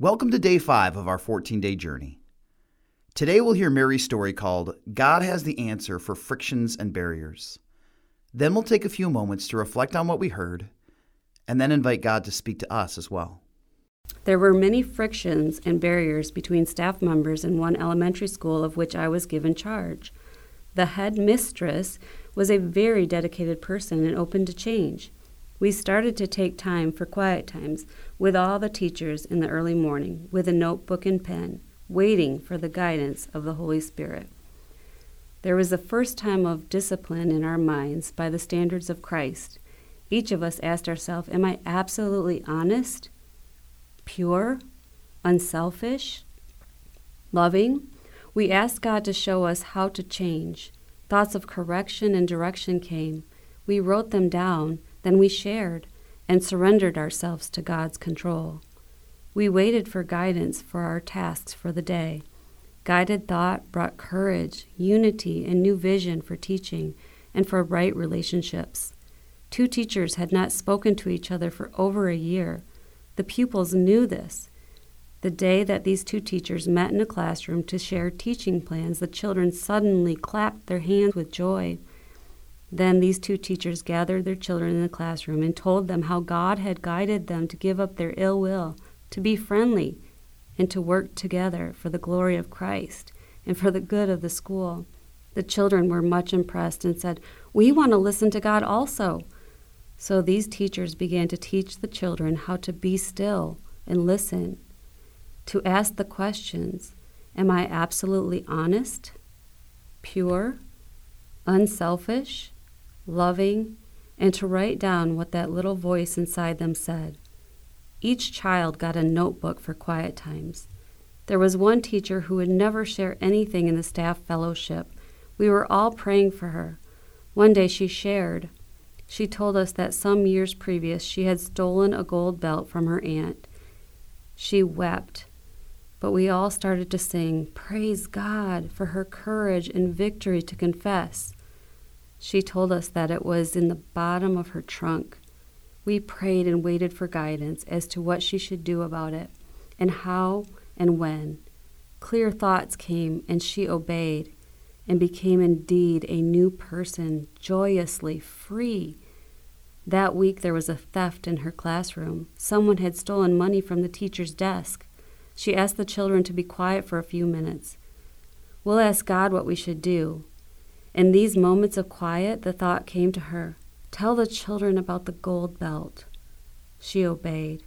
Welcome to day five of our 14 day journey. Today we'll hear Mary's story called God Has the Answer for Frictions and Barriers. Then we'll take a few moments to reflect on what we heard and then invite God to speak to us as well. There were many frictions and barriers between staff members in one elementary school of which I was given charge. The head mistress was a very dedicated person and open to change. We started to take time for quiet times with all the teachers in the early morning with a notebook and pen, waiting for the guidance of the Holy Spirit. There was the first time of discipline in our minds by the standards of Christ. Each of us asked ourselves, Am I absolutely honest, pure, unselfish, loving? We asked God to show us how to change. Thoughts of correction and direction came. We wrote them down, then we shared and surrendered ourselves to God's control. We waited for guidance for our tasks for the day. Guided thought brought courage, unity, and new vision for teaching and for right relationships. Two teachers had not spoken to each other for over a year. The pupils knew this. The day that these two teachers met in a classroom to share teaching plans, the children suddenly clapped their hands with joy. Then these two teachers gathered their children in the classroom and told them how God had guided them to give up their ill will, to be friendly, and to work together for the glory of Christ and for the good of the school. The children were much impressed and said, We want to listen to God also. So these teachers began to teach the children how to be still and listen, to ask the questions Am I absolutely honest, pure, unselfish, loving, and to write down what that little voice inside them said? Each child got a notebook for quiet times. There was one teacher who would never share anything in the staff fellowship. We were all praying for her. One day she shared. She told us that some years previous she had stolen a gold belt from her aunt. She wept, but we all started to sing, Praise God for her courage and victory to confess. She told us that it was in the bottom of her trunk. We prayed and waited for guidance as to what she should do about it, and how and when. Clear thoughts came, and she obeyed, and became indeed a new person, joyously free. That week there was a theft in her classroom. Someone had stolen money from the teacher's desk. She asked the children to be quiet for a few minutes. We'll ask God what we should do. In these moments of quiet, the thought came to her Tell the children about the gold belt. She obeyed.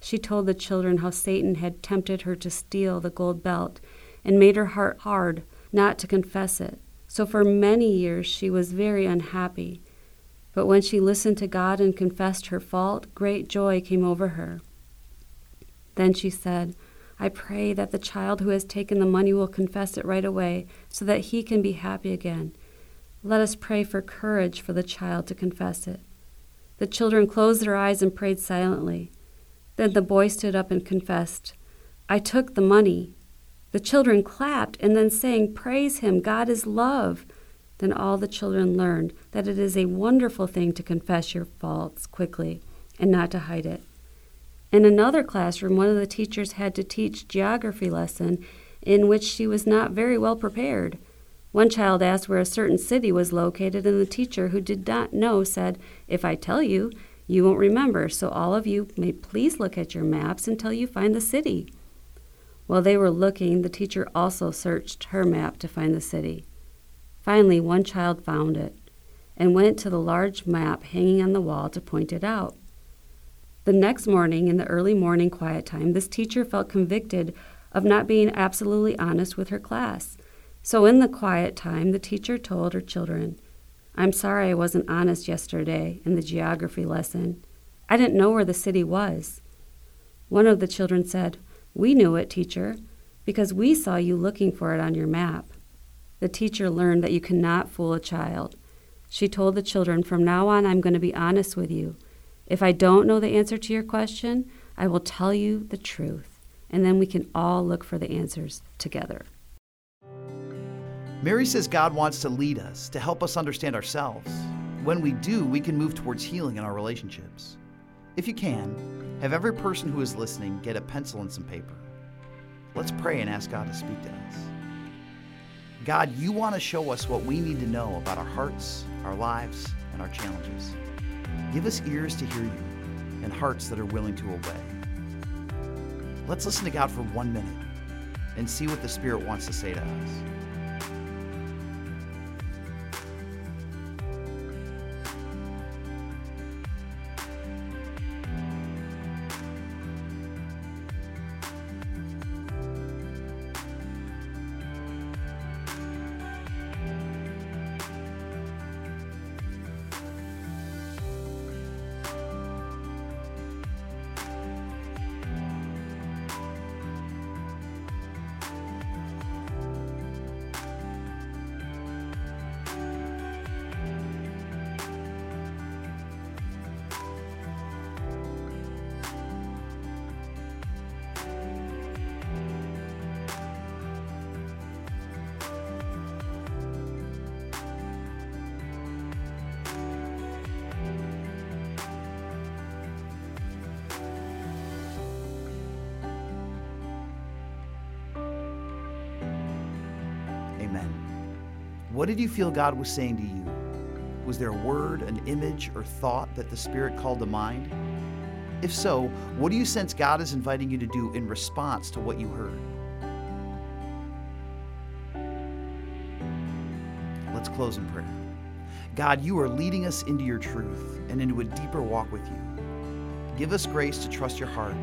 She told the children how Satan had tempted her to steal the gold belt and made her heart hard not to confess it. So for many years she was very unhappy. But when she listened to God and confessed her fault, great joy came over her. Then she said, I pray that the child who has taken the money will confess it right away so that he can be happy again. Let us pray for courage for the child to confess it. The children closed their eyes and prayed silently. Then the boy stood up and confessed, I took the money. The children clapped and then sang, Praise him, God is love. Then all the children learned that it is a wonderful thing to confess your faults quickly and not to hide it. In another classroom, one of the teachers had to teach geography lesson in which she was not very well prepared. One child asked where a certain city was located, and the teacher, who did not know, said, If I tell you, you won't remember, so all of you may please look at your maps until you find the city. While they were looking, the teacher also searched her map to find the city. Finally, one child found it and went to the large map hanging on the wall to point it out. The next morning, in the early morning quiet time, this teacher felt convicted of not being absolutely honest with her class. So, in the quiet time, the teacher told her children, I'm sorry I wasn't honest yesterday in the geography lesson. I didn't know where the city was. One of the children said, We knew it, teacher, because we saw you looking for it on your map. The teacher learned that you cannot fool a child. She told the children, From now on, I'm going to be honest with you. If I don't know the answer to your question, I will tell you the truth, and then we can all look for the answers together. Mary says God wants to lead us, to help us understand ourselves. When we do, we can move towards healing in our relationships. If you can, Have every person who is listening get a pencil and some paper. Let's pray and ask God to speak to us. God, you want to show us what we need to know about our hearts, our lives, and our challenges. Give us ears to hear you and hearts that are willing to obey. Let's listen to God for one minute and see what the Spirit wants to say to us. What did you feel God was saying to you? Was there a word, an image, or thought that the Spirit called to mind? If so, what do you sense God is inviting you to do in response to what you heard? Let's close in prayer. God, you are leading us into your truth and into a deeper walk with you. Give us grace to trust your heart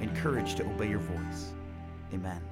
and courage to obey your voice. Amen.